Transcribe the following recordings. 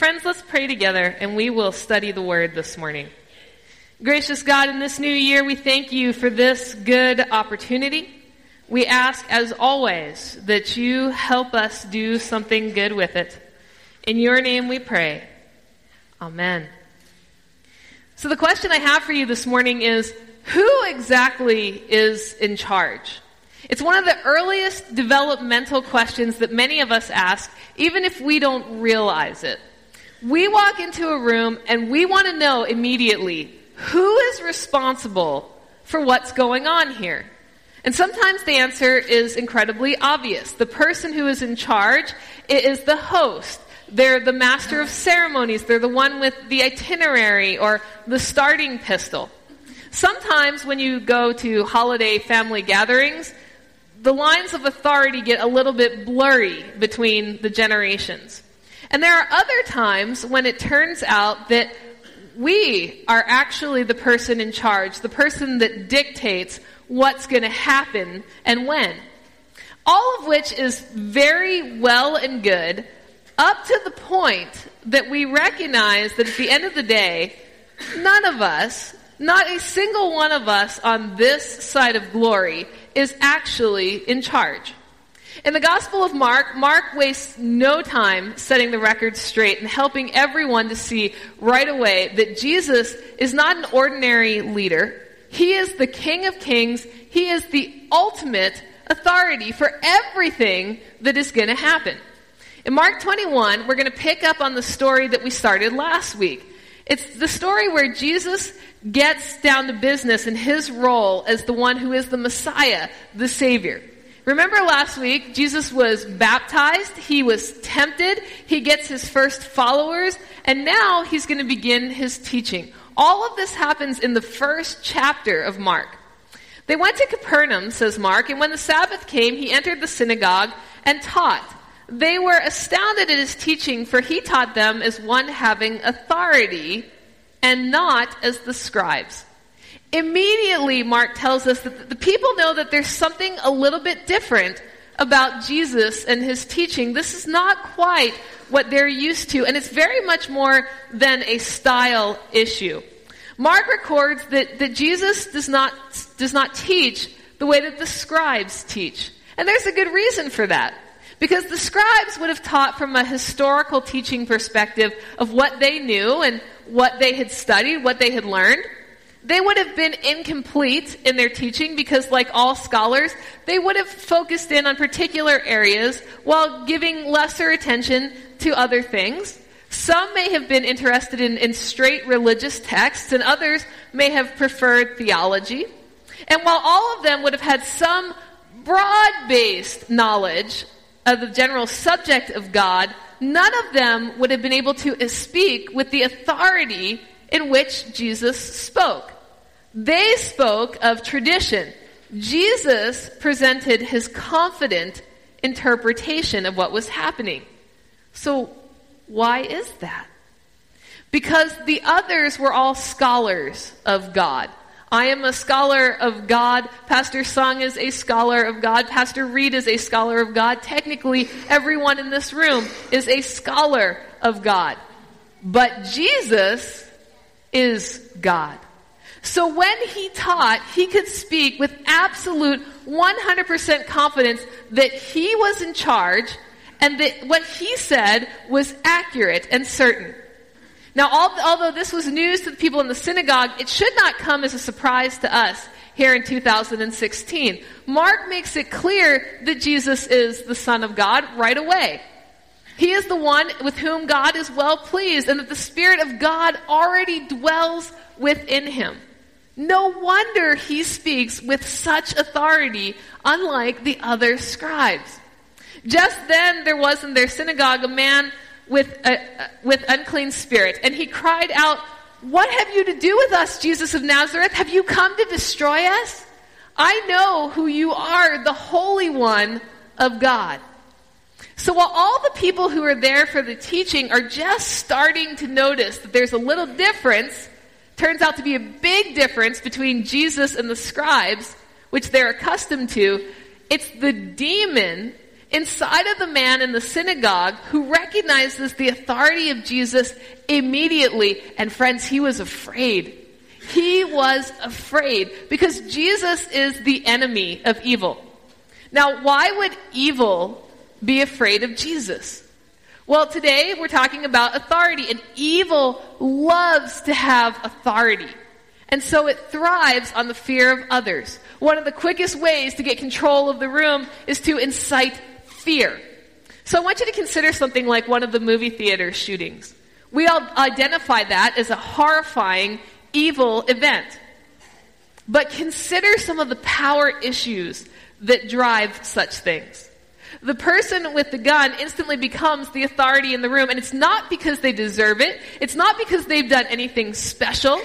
Friends, let's pray together and we will study the word this morning. Gracious God, in this new year, we thank you for this good opportunity. We ask, as always, that you help us do something good with it. In your name we pray. Amen. So, the question I have for you this morning is who exactly is in charge? It's one of the earliest developmental questions that many of us ask, even if we don't realize it. We walk into a room and we want to know immediately who is responsible for what's going on here. And sometimes the answer is incredibly obvious. The person who is in charge is the host. They're the master of ceremonies. They're the one with the itinerary or the starting pistol. Sometimes when you go to holiday family gatherings, the lines of authority get a little bit blurry between the generations. And there are other times when it turns out that we are actually the person in charge, the person that dictates what's going to happen and when. All of which is very well and good up to the point that we recognize that at the end of the day, none of us, not a single one of us on this side of glory, is actually in charge. In the Gospel of Mark, Mark wastes no time setting the record straight and helping everyone to see right away that Jesus is not an ordinary leader. He is the King of Kings. He is the ultimate authority for everything that is going to happen. In Mark 21, we're going to pick up on the story that we started last week. It's the story where Jesus gets down to business in his role as the one who is the Messiah, the Savior. Remember last week, Jesus was baptized, he was tempted, he gets his first followers, and now he's going to begin his teaching. All of this happens in the first chapter of Mark. They went to Capernaum, says Mark, and when the Sabbath came, he entered the synagogue and taught. They were astounded at his teaching, for he taught them as one having authority and not as the scribes. Immediately, Mark tells us that the people know that there's something a little bit different about Jesus and his teaching. This is not quite what they're used to, and it's very much more than a style issue. Mark records that, that Jesus does not, does not teach the way that the scribes teach. And there's a good reason for that. Because the scribes would have taught from a historical teaching perspective of what they knew and what they had studied, what they had learned. They would have been incomplete in their teaching because, like all scholars, they would have focused in on particular areas while giving lesser attention to other things. Some may have been interested in, in straight religious texts, and others may have preferred theology. And while all of them would have had some broad based knowledge of the general subject of God, none of them would have been able to speak with the authority in which Jesus spoke. They spoke of tradition. Jesus presented his confident interpretation of what was happening. So, why is that? Because the others were all scholars of God. I am a scholar of God. Pastor Sung is a scholar of God. Pastor Reed is a scholar of God. Technically, everyone in this room is a scholar of God. But Jesus is God. So when he taught, he could speak with absolute 100% confidence that he was in charge and that what he said was accurate and certain. Now, although this was news to the people in the synagogue, it should not come as a surprise to us here in 2016. Mark makes it clear that Jesus is the Son of God right away. He is the one with whom God is well pleased, and that the Spirit of God already dwells within him. No wonder he speaks with such authority, unlike the other scribes. Just then, there was in their synagogue a man with, a, with unclean spirit. And he cried out, What have you to do with us, Jesus of Nazareth? Have you come to destroy us? I know who you are, the Holy One of God. So while all the people who are there for the teaching are just starting to notice that there's a little difference, turns out to be a big difference between Jesus and the scribes, which they're accustomed to, it's the demon inside of the man in the synagogue who recognizes the authority of Jesus immediately. And friends, he was afraid. He was afraid because Jesus is the enemy of evil. Now, why would evil be afraid of Jesus? Well, today we're talking about authority, and evil loves to have authority. And so it thrives on the fear of others. One of the quickest ways to get control of the room is to incite fear. So I want you to consider something like one of the movie theater shootings. We all identify that as a horrifying, evil event. But consider some of the power issues that drive such things. The person with the gun instantly becomes the authority in the room, and it's not because they deserve it. It's not because they've done anything special.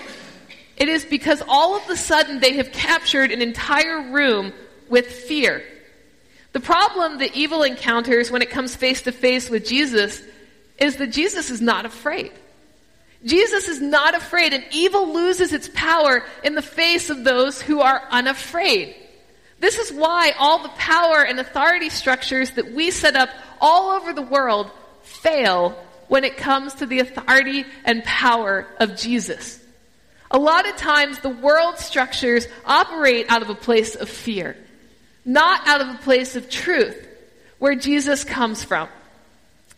It is because all of a sudden they have captured an entire room with fear. The problem that evil encounters when it comes face to face with Jesus is that Jesus is not afraid. Jesus is not afraid, and evil loses its power in the face of those who are unafraid. This is why all the power and authority structures that we set up all over the world fail when it comes to the authority and power of Jesus. A lot of times the world structures operate out of a place of fear, not out of a place of truth, where Jesus comes from.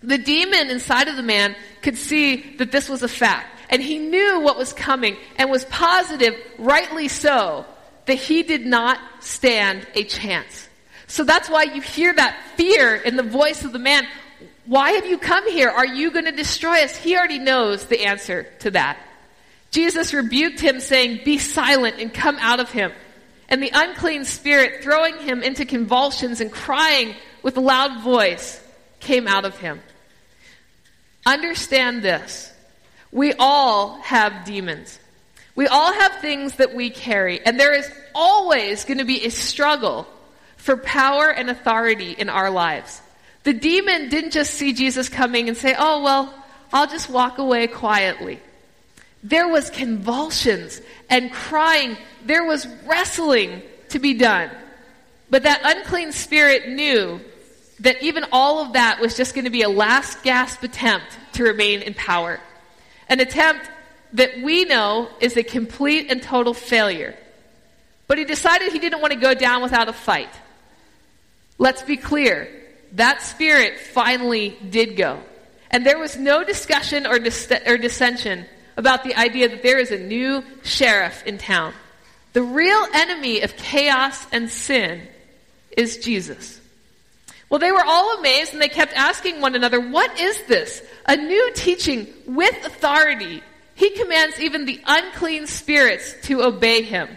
The demon inside of the man could see that this was a fact, and he knew what was coming and was positive, rightly so, that he did not stand a chance. So that's why you hear that fear in the voice of the man. Why have you come here? Are you going to destroy us? He already knows the answer to that. Jesus rebuked him, saying, Be silent and come out of him. And the unclean spirit, throwing him into convulsions and crying with a loud voice, came out of him. Understand this. We all have demons. We all have things that we carry, and there is always going to be a struggle for power and authority in our lives. The demon didn't just see Jesus coming and say, Oh, well, I'll just walk away quietly. There was convulsions and crying. There was wrestling to be done. But that unclean spirit knew that even all of that was just going to be a last gasp attempt to remain in power. An attempt that we know is a complete and total failure. But he decided he didn't want to go down without a fight. Let's be clear. That spirit finally did go. And there was no discussion or, dis- or dissension about the idea that there is a new sheriff in town. The real enemy of chaos and sin is Jesus. Well, they were all amazed and they kept asking one another, What is this? A new teaching with authority. He commands even the unclean spirits to obey him.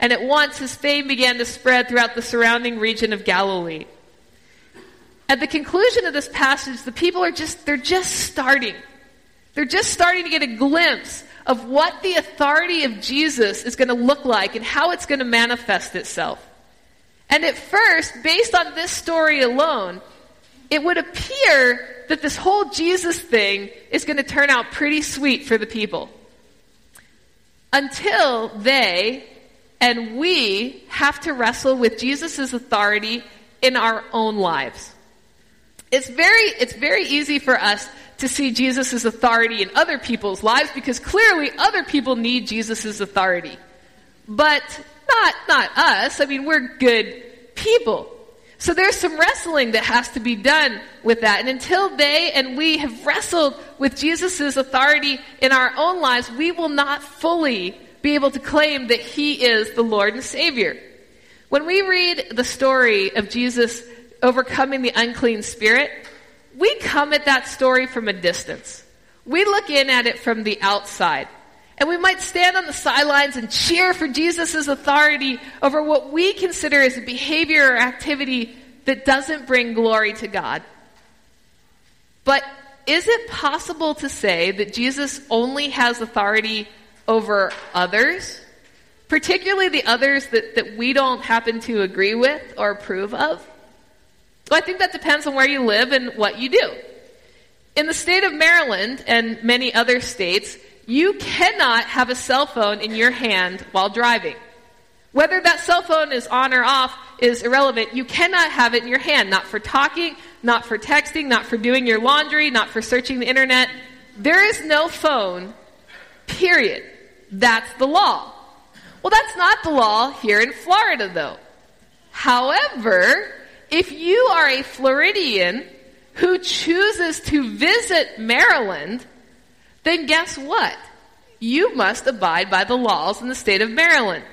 And at once his fame began to spread throughout the surrounding region of Galilee. At the conclusion of this passage, the people are just, they're just starting. They're just starting to get a glimpse of what the authority of Jesus is going to look like and how it's going to manifest itself. And at first, based on this story alone, it would appear that this whole Jesus thing is going to turn out pretty sweet for the people. Until they and we have to wrestle with Jesus' authority in our own lives. It's very, it's very easy for us to see Jesus' authority in other people's lives because clearly other people need Jesus' authority. But not, not us. I mean, we're good people. So there's some wrestling that has to be done with that. And until they and we have wrestled with Jesus' authority in our own lives, we will not fully be able to claim that He is the Lord and Savior. When we read the story of Jesus overcoming the unclean spirit, we come at that story from a distance. We look in at it from the outside. And we might stand on the sidelines and cheer for Jesus' authority over what we consider as a behavior or activity that doesn't bring glory to God. But is it possible to say that Jesus only has authority over others? Particularly the others that, that we don't happen to agree with or approve of? Well, I think that depends on where you live and what you do. In the state of Maryland and many other states, you cannot have a cell phone in your hand while driving. Whether that cell phone is on or off is irrelevant. You cannot have it in your hand. Not for talking, not for texting, not for doing your laundry, not for searching the internet. There is no phone, period. That's the law. Well, that's not the law here in Florida, though. However, if you are a Floridian who chooses to visit Maryland, then guess what? You must abide by the laws in the state of Maryland.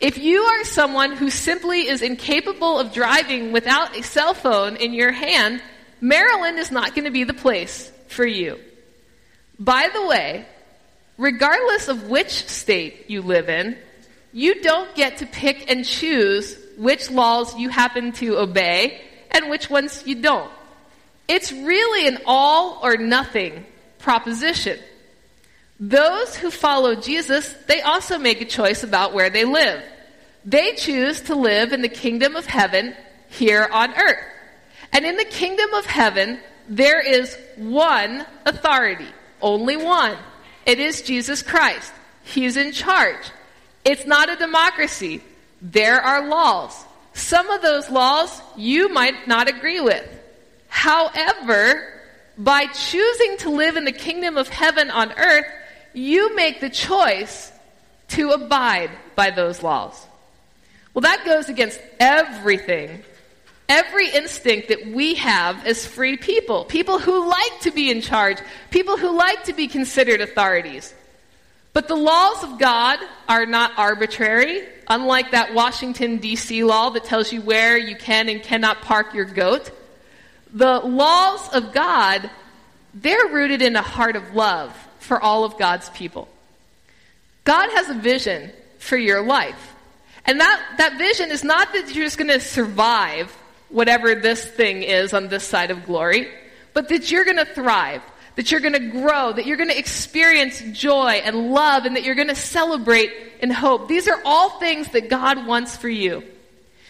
If you are someone who simply is incapable of driving without a cell phone in your hand, Maryland is not going to be the place for you. By the way, regardless of which state you live in, you don't get to pick and choose which laws you happen to obey and which ones you don't. It's really an all or nothing proposition. Those who follow Jesus, they also make a choice about where they live. They choose to live in the kingdom of heaven here on earth. And in the kingdom of heaven, there is one authority, only one. It is Jesus Christ. He's in charge. It's not a democracy. There are laws. Some of those laws you might not agree with. However, by choosing to live in the kingdom of heaven on earth, you make the choice to abide by those laws. Well, that goes against everything, every instinct that we have as free people. People who like to be in charge, people who like to be considered authorities. But the laws of God are not arbitrary, unlike that Washington, D.C. law that tells you where you can and cannot park your goat. The laws of God, they're rooted in a heart of love for all of God's people. God has a vision for your life. And that, that vision is not that you're just going to survive whatever this thing is on this side of glory, but that you're going to thrive, that you're going to grow, that you're going to experience joy and love, and that you're going to celebrate and hope. These are all things that God wants for you.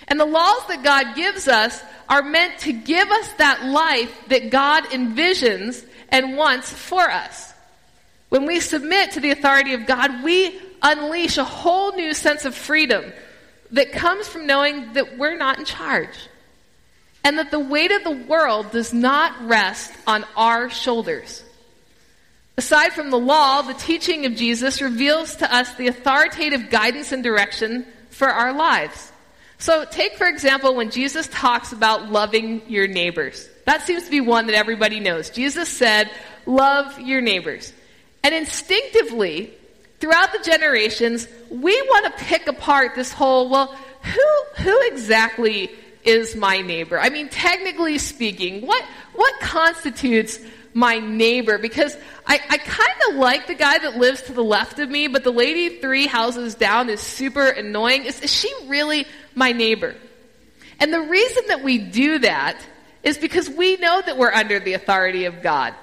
And the laws that God gives us are meant to give us that life that God envisions and wants for us. When we submit to the authority of God, we unleash a whole new sense of freedom that comes from knowing that we're not in charge. And that the weight of the world does not rest on our shoulders. Aside from the law, the teaching of Jesus reveals to us the authoritative guidance and direction for our lives. So, take for example when Jesus talks about loving your neighbors. That seems to be one that everybody knows. Jesus said, Love your neighbors. And instinctively, throughout the generations, we want to pick apart this whole, well, who, who exactly is my neighbor? I mean, technically speaking, what, what constitutes my neighbor? Because I, I kind of like the guy that lives to the left of me, but the lady three houses down is super annoying. Is, is she really my neighbor? And the reason that we do that is because we know that we're under the authority of God.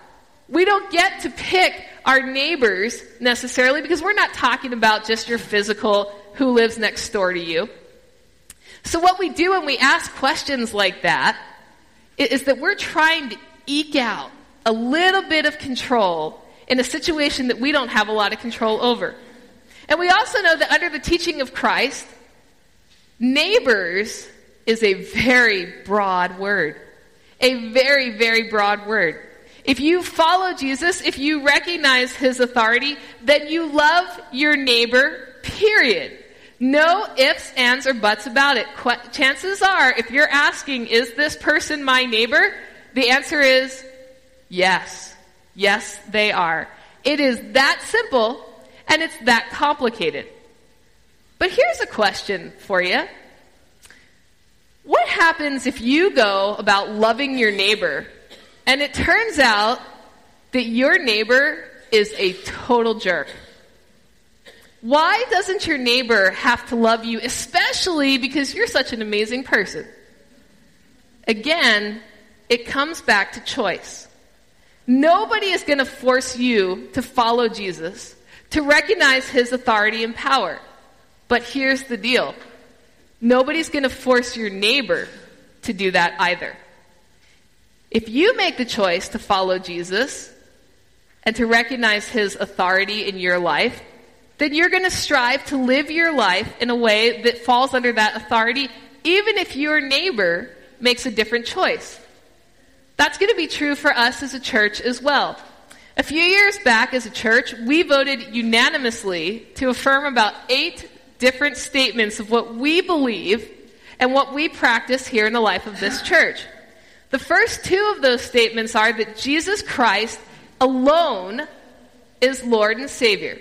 We don't get to pick our neighbors necessarily because we're not talking about just your physical who lives next door to you. So what we do when we ask questions like that is that we're trying to eke out a little bit of control in a situation that we don't have a lot of control over. And we also know that under the teaching of Christ, neighbors is a very broad word. A very, very broad word. If you follow Jesus, if you recognize his authority, then you love your neighbor, period. No ifs, ands, or buts about it. Qu- chances are, if you're asking, is this person my neighbor? The answer is yes. Yes, they are. It is that simple and it's that complicated. But here's a question for you. What happens if you go about loving your neighbor and it turns out that your neighbor is a total jerk. Why doesn't your neighbor have to love you, especially because you're such an amazing person? Again, it comes back to choice. Nobody is going to force you to follow Jesus, to recognize his authority and power. But here's the deal nobody's going to force your neighbor to do that either. If you make the choice to follow Jesus and to recognize his authority in your life, then you're going to strive to live your life in a way that falls under that authority even if your neighbor makes a different choice. That's going to be true for us as a church as well. A few years back, as a church, we voted unanimously to affirm about eight different statements of what we believe and what we practice here in the life of this church. The first two of those statements are that Jesus Christ alone is Lord and Savior.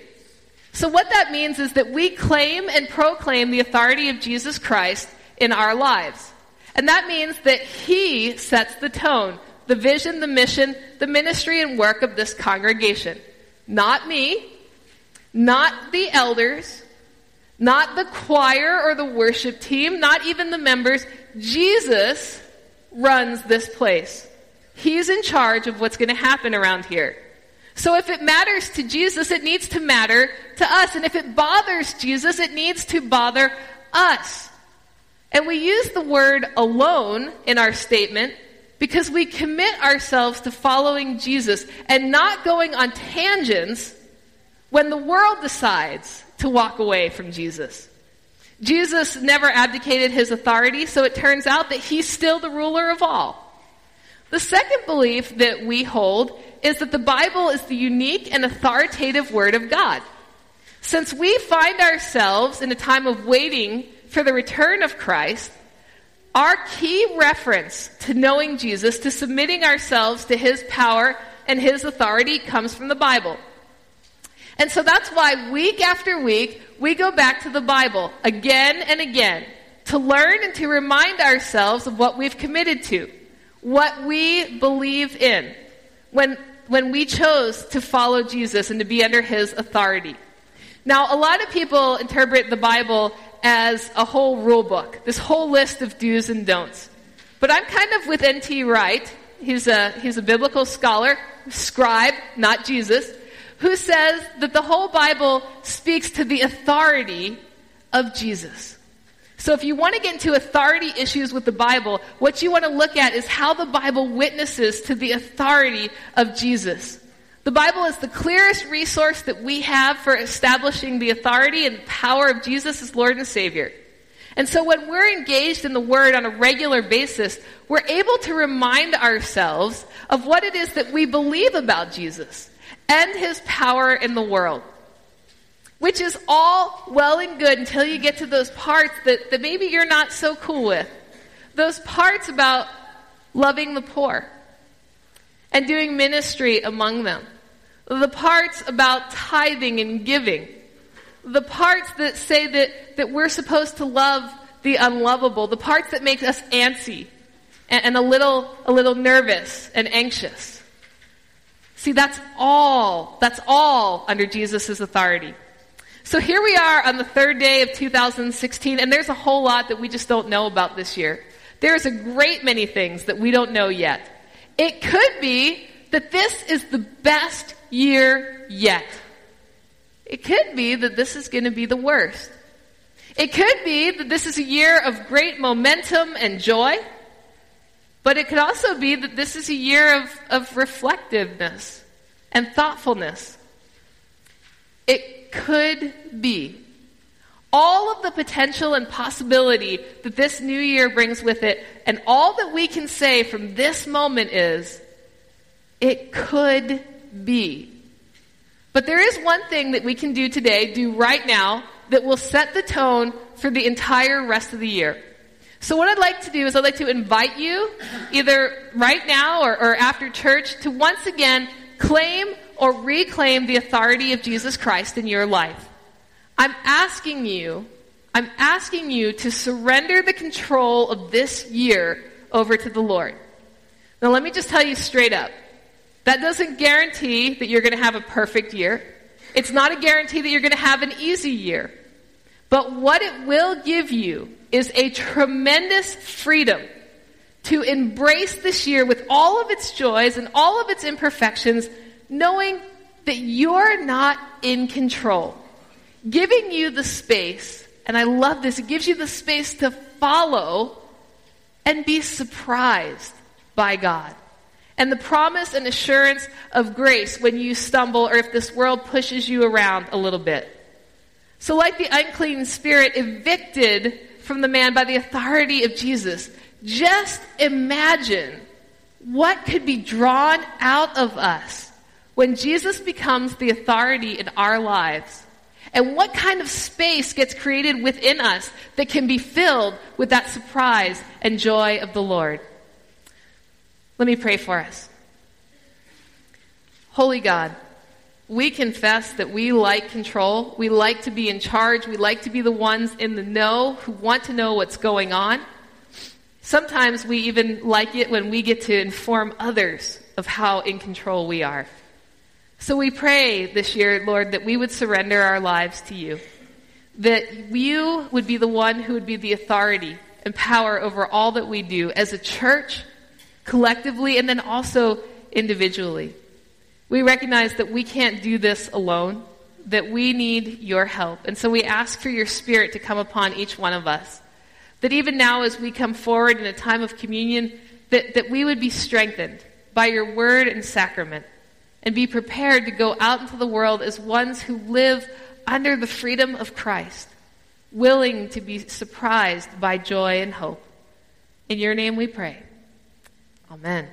So, what that means is that we claim and proclaim the authority of Jesus Christ in our lives. And that means that He sets the tone, the vision, the mission, the ministry, and work of this congregation. Not me, not the elders, not the choir or the worship team, not even the members. Jesus runs this place. He's in charge of what's going to happen around here. So if it matters to Jesus, it needs to matter to us. And if it bothers Jesus, it needs to bother us. And we use the word alone in our statement because we commit ourselves to following Jesus and not going on tangents when the world decides to walk away from Jesus. Jesus never abdicated his authority, so it turns out that he's still the ruler of all. The second belief that we hold is that the Bible is the unique and authoritative Word of God. Since we find ourselves in a time of waiting for the return of Christ, our key reference to knowing Jesus, to submitting ourselves to his power and his authority, comes from the Bible. And so that's why week after week, we go back to the Bible again and again to learn and to remind ourselves of what we've committed to, what we believe in when, when we chose to follow Jesus and to be under his authority. Now, a lot of people interpret the Bible as a whole rule book, this whole list of do's and don'ts. But I'm kind of with N.T. Wright. He's a, he's a biblical scholar, scribe, not Jesus, who says that the whole Bible speaks to the authority of Jesus. So if you want to get into authority issues with the Bible, what you want to look at is how the Bible witnesses to the authority of Jesus. The Bible is the clearest resource that we have for establishing the authority and power of Jesus as Lord and Savior. And so when we're engaged in the Word on a regular basis, we're able to remind ourselves of what it is that we believe about Jesus and His power in the world. Which is all well and good until you get to those parts that, that maybe you're not so cool with. Those parts about loving the poor and doing ministry among them. The parts about tithing and giving. The parts that say that, that we're supposed to love the unlovable. The parts that make us antsy and, and a little, a little nervous and anxious. See, that's all, that's all under Jesus' authority. So here we are on the third day of 2016, and there's a whole lot that we just don't know about this year. There's a great many things that we don't know yet. It could be that this is the best year yet. It could be that this is going to be the worst. It could be that this is a year of great momentum and joy, but it could also be that this is a year of, of reflectiveness and thoughtfulness. It could be. All of the potential and possibility that this new year brings with it, and all that we can say from this moment is it could be. But there is one thing that we can do today, do right now, that will set the tone for the entire rest of the year. So, what I'd like to do is I'd like to invite you, either right now or, or after church, to once again claim or reclaim the authority of Jesus Christ in your life. I'm asking you, I'm asking you to surrender the control of this year over to the Lord. Now, let me just tell you straight up that doesn't guarantee that you're going to have a perfect year. It's not a guarantee that you're going to have an easy year. But what it will give you is a tremendous freedom to embrace this year with all of its joys and all of its imperfections, knowing that you're not in control. Giving you the space, and I love this, it gives you the space to follow and be surprised by God and the promise and assurance of grace when you stumble or if this world pushes you around a little bit. So, like the unclean spirit evicted from the man by the authority of Jesus. Just imagine what could be drawn out of us when Jesus becomes the authority in our lives. And what kind of space gets created within us that can be filled with that surprise and joy of the Lord? Let me pray for us. Holy God, we confess that we like control. We like to be in charge. We like to be the ones in the know who want to know what's going on. Sometimes we even like it when we get to inform others of how in control we are. So we pray this year, Lord, that we would surrender our lives to you. That you would be the one who would be the authority and power over all that we do as a church, collectively, and then also individually. We recognize that we can't do this alone, that we need your help. And so we ask for your spirit to come upon each one of us. That even now, as we come forward in a time of communion, that, that we would be strengthened by your word and sacrament and be prepared to go out into the world as ones who live under the freedom of Christ, willing to be surprised by joy and hope. In your name we pray. Amen.